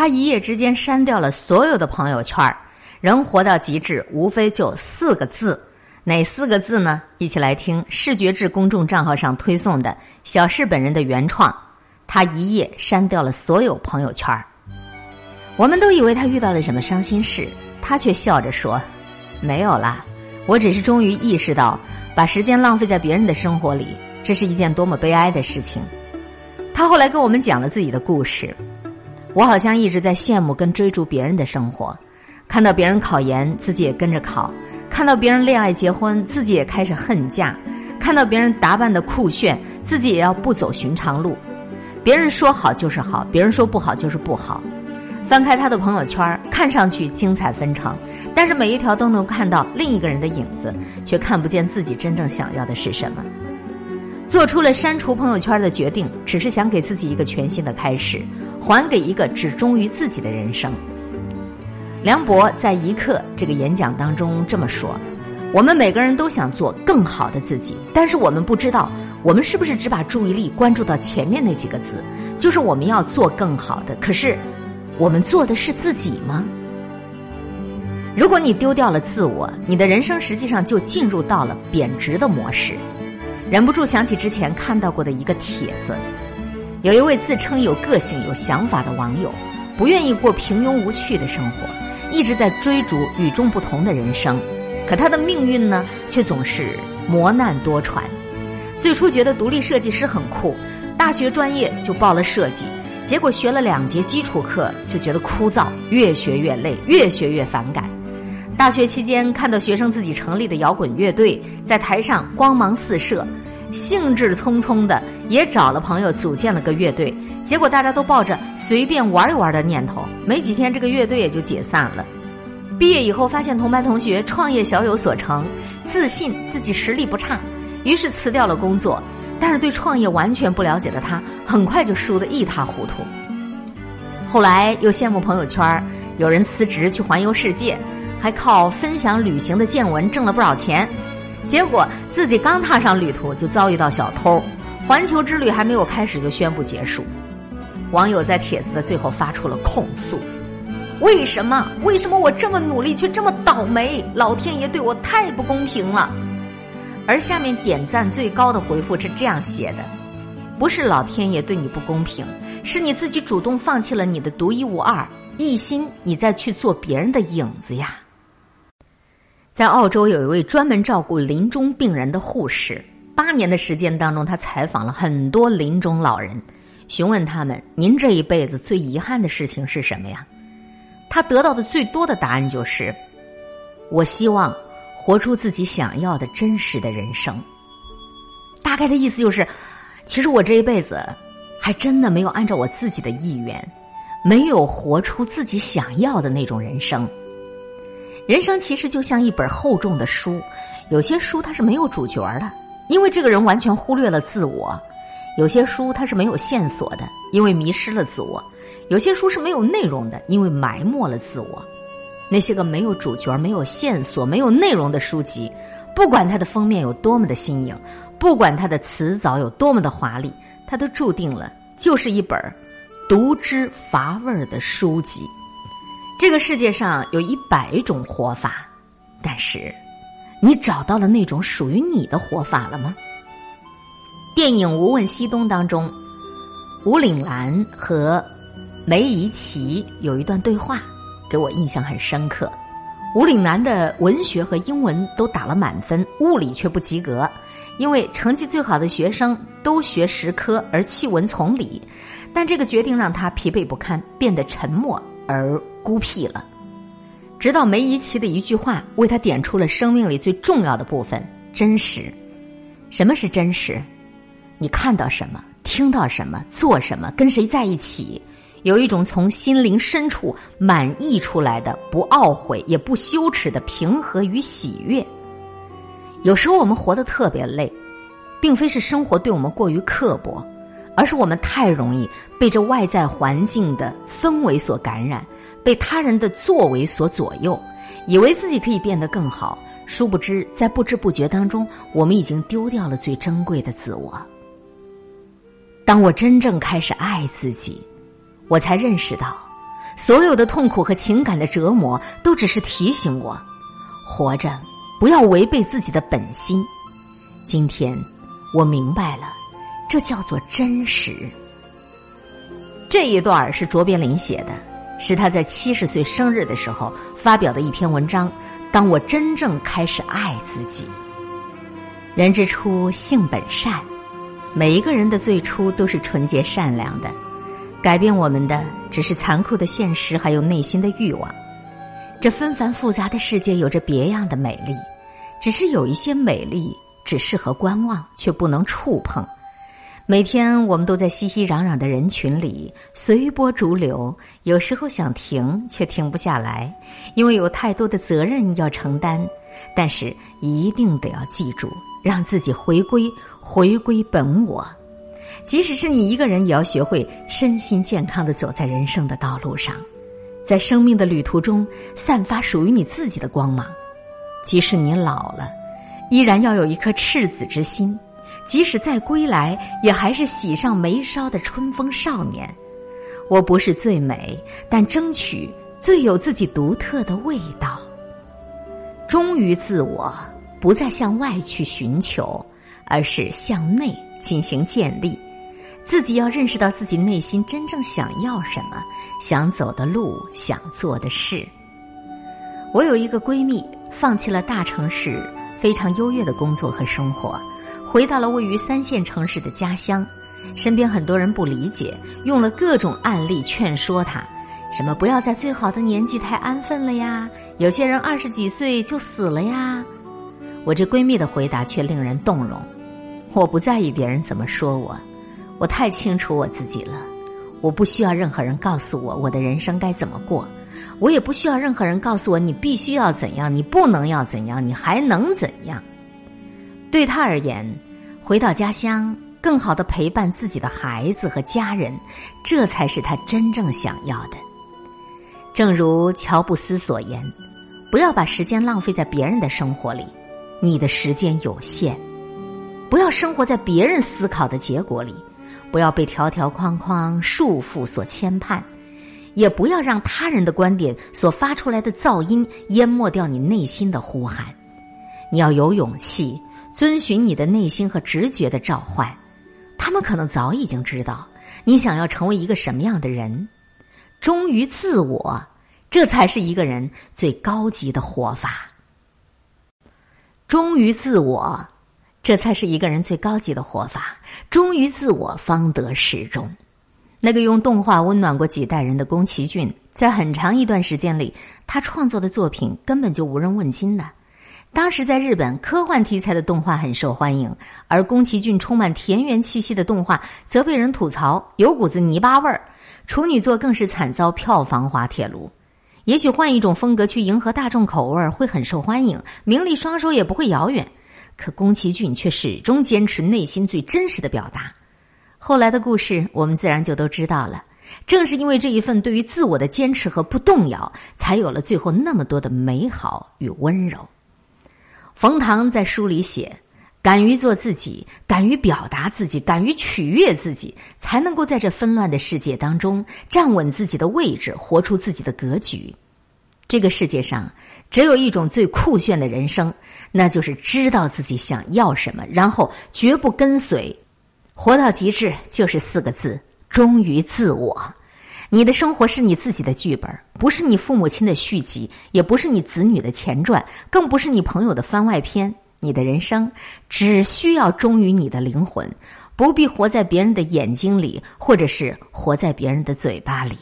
他一夜之间删掉了所有的朋友圈人活到极致，无非就四个字，哪四个字呢？一起来听视觉志公众账号上推送的小事本人的原创。他一夜删掉了所有朋友圈我们都以为他遇到了什么伤心事，他却笑着说：“没有啦，我只是终于意识到，把时间浪费在别人的生活里，这是一件多么悲哀的事情。”他后来跟我们讲了自己的故事。我好像一直在羡慕跟追逐别人的生活，看到别人考研，自己也跟着考；看到别人恋爱结婚，自己也开始恨嫁；看到别人打扮的酷炫，自己也要不走寻常路。别人说好就是好，别人说不好就是不好。翻开他的朋友圈，看上去精彩纷呈，但是每一条都能看到另一个人的影子，却看不见自己真正想要的是什么。做出了删除朋友圈的决定，只是想给自己一个全新的开始，还给一个只忠于自己的人生。梁博在一刻这个演讲当中这么说：“我们每个人都想做更好的自己，但是我们不知道，我们是不是只把注意力关注到前面那几个字，就是我们要做更好的。可是，我们做的是自己吗？如果你丢掉了自我，你的人生实际上就进入到了贬值的模式。”忍不住想起之前看到过的一个帖子，有一位自称有个性、有想法的网友，不愿意过平庸无趣的生活，一直在追逐与众不同的人生，可他的命运呢，却总是磨难多舛。最初觉得独立设计师很酷，大学专业就报了设计，结果学了两节基础课就觉得枯燥，越学越累，越学越反感。大学期间看到学生自己成立的摇滚乐队在台上光芒四射。兴致匆匆的也找了朋友组建了个乐队，结果大家都抱着随便玩一玩的念头，没几天这个乐队也就解散了。毕业以后发现同班同学创业小有所成，自信自己实力不差，于是辞掉了工作。但是对创业完全不了解的他，很快就输得一塌糊涂。后来又羡慕朋友圈有人辞职去环游世界，还靠分享旅行的见闻挣了不少钱。结果自己刚踏上旅途，就遭遇到小偷。环球之旅还没有开始，就宣布结束。网友在帖子的最后发出了控诉：“为什么？为什么我这么努力却这么倒霉？老天爷对我太不公平了。”而下面点赞最高的回复是这样写的：“不是老天爷对你不公平，是你自己主动放弃了你的独一无二，一心你再去做别人的影子呀。”在澳洲有一位专门照顾临终病人的护士，八年的时间当中，他采访了很多临终老人，询问他们：“您这一辈子最遗憾的事情是什么呀？”他得到的最多的答案就是：“我希望活出自己想要的真实的人生。”大概的意思就是，其实我这一辈子还真的没有按照我自己的意愿，没有活出自己想要的那种人生。人生其实就像一本厚重的书，有些书它是没有主角的，因为这个人完全忽略了自我；有些书它是没有线索的，因为迷失了自我；有些书是没有内容的，因为埋没了自我。那些个没有主角、没有线索、没有内容的书籍，不管它的封面有多么的新颖，不管它的词藻有多么的华丽，它都注定了就是一本读之乏味的书籍。这个世界上有一百种活法，但是，你找到了那种属于你的活法了吗？电影《无问西东》当中，吴岭澜和梅贻琦有一段对话，给我印象很深刻。吴岭澜的文学和英文都打了满分，物理却不及格，因为成绩最好的学生都学实科，而弃文从理。但这个决定让他疲惫不堪，变得沉默而。孤僻了，直到梅贻琦的一句话，为他点出了生命里最重要的部分——真实。什么是真实？你看到什么，听到什么，做什么，跟谁在一起，有一种从心灵深处满溢出来的不懊悔也不羞耻的平和与喜悦。有时候我们活得特别累，并非是生活对我们过于刻薄，而是我们太容易被这外在环境的氛围所感染。被他人的作为所左右，以为自己可以变得更好，殊不知在不知不觉当中，我们已经丢掉了最珍贵的自我。当我真正开始爱自己，我才认识到，所有的痛苦和情感的折磨，都只是提醒我，活着不要违背自己的本心。今天我明白了，这叫做真实。这一段是卓别林写的，是他在七十岁生日的时候发表的一篇文章。当我真正开始爱自己，人之初性本善，每一个人的最初都是纯洁善良的。改变我们的只是残酷的现实，还有内心的欲望。这纷繁复杂的世界有着别样的美丽，只是有一些美丽只适合观望，却不能触碰。每天我们都在熙熙攘攘的人群里随波逐流，有时候想停却停不下来，因为有太多的责任要承担。但是一定得要记住，让自己回归回归本我。即使是你一个人，也要学会身心健康的走在人生的道路上，在生命的旅途中散发属于你自己的光芒。即使你老了，依然要有一颗赤子之心。即使再归来，也还是喜上眉梢的春风少年。我不是最美，但争取最有自己独特的味道。忠于自我，不再向外去寻求，而是向内进行建立。自己要认识到自己内心真正想要什么，想走的路，想做的事。我有一个闺蜜，放弃了大城市非常优越的工作和生活。回到了位于三线城市的家乡，身边很多人不理解，用了各种案例劝说他，什么不要在最好的年纪太安分了呀，有些人二十几岁就死了呀。我这闺蜜的回答却令人动容。我不在意别人怎么说我，我太清楚我自己了。我不需要任何人告诉我我的人生该怎么过，我也不需要任何人告诉我你必须要怎样，你不能要怎样，你还能怎样。对他而言，回到家乡，更好的陪伴自己的孩子和家人，这才是他真正想要的。正如乔布斯所言：“不要把时间浪费在别人的生活里，你的时间有限；不要生活在别人思考的结果里，不要被条条框框束缚所牵绊，也不要让他人的观点所发出来的噪音淹没掉你内心的呼喊。你要有勇气。”遵循你的内心和直觉的召唤，他们可能早已经知道你想要成为一个什么样的人。忠于自我，这才是一个人最高级的活法。忠于自我，这才是一个人最高级的活法。忠于自我，方得始终。那个用动画温暖过几代人的宫崎骏，在很长一段时间里，他创作的作品根本就无人问津的。当时在日本，科幻题材的动画很受欢迎，而宫崎骏充满田园气息的动画则被人吐槽有股子泥巴味儿。处女座更是惨遭票房滑铁卢。也许换一种风格去迎合大众口味会很受欢迎，名利双收也不会遥远。可宫崎骏却始终坚持内心最真实的表达。后来的故事我们自然就都知道了。正是因为这一份对于自我的坚持和不动摇，才有了最后那么多的美好与温柔。冯唐在书里写：“敢于做自己，敢于表达自己，敢于取悦自己，才能够在这纷乱的世界当中站稳自己的位置，活出自己的格局。这个世界上只有一种最酷炫的人生，那就是知道自己想要什么，然后绝不跟随，活到极致，就是四个字：忠于自我。”你的生活是你自己的剧本，不是你父母亲的续集，也不是你子女的前传，更不是你朋友的番外篇。你的人生只需要忠于你的灵魂，不必活在别人的眼睛里，或者是活在别人的嘴巴里。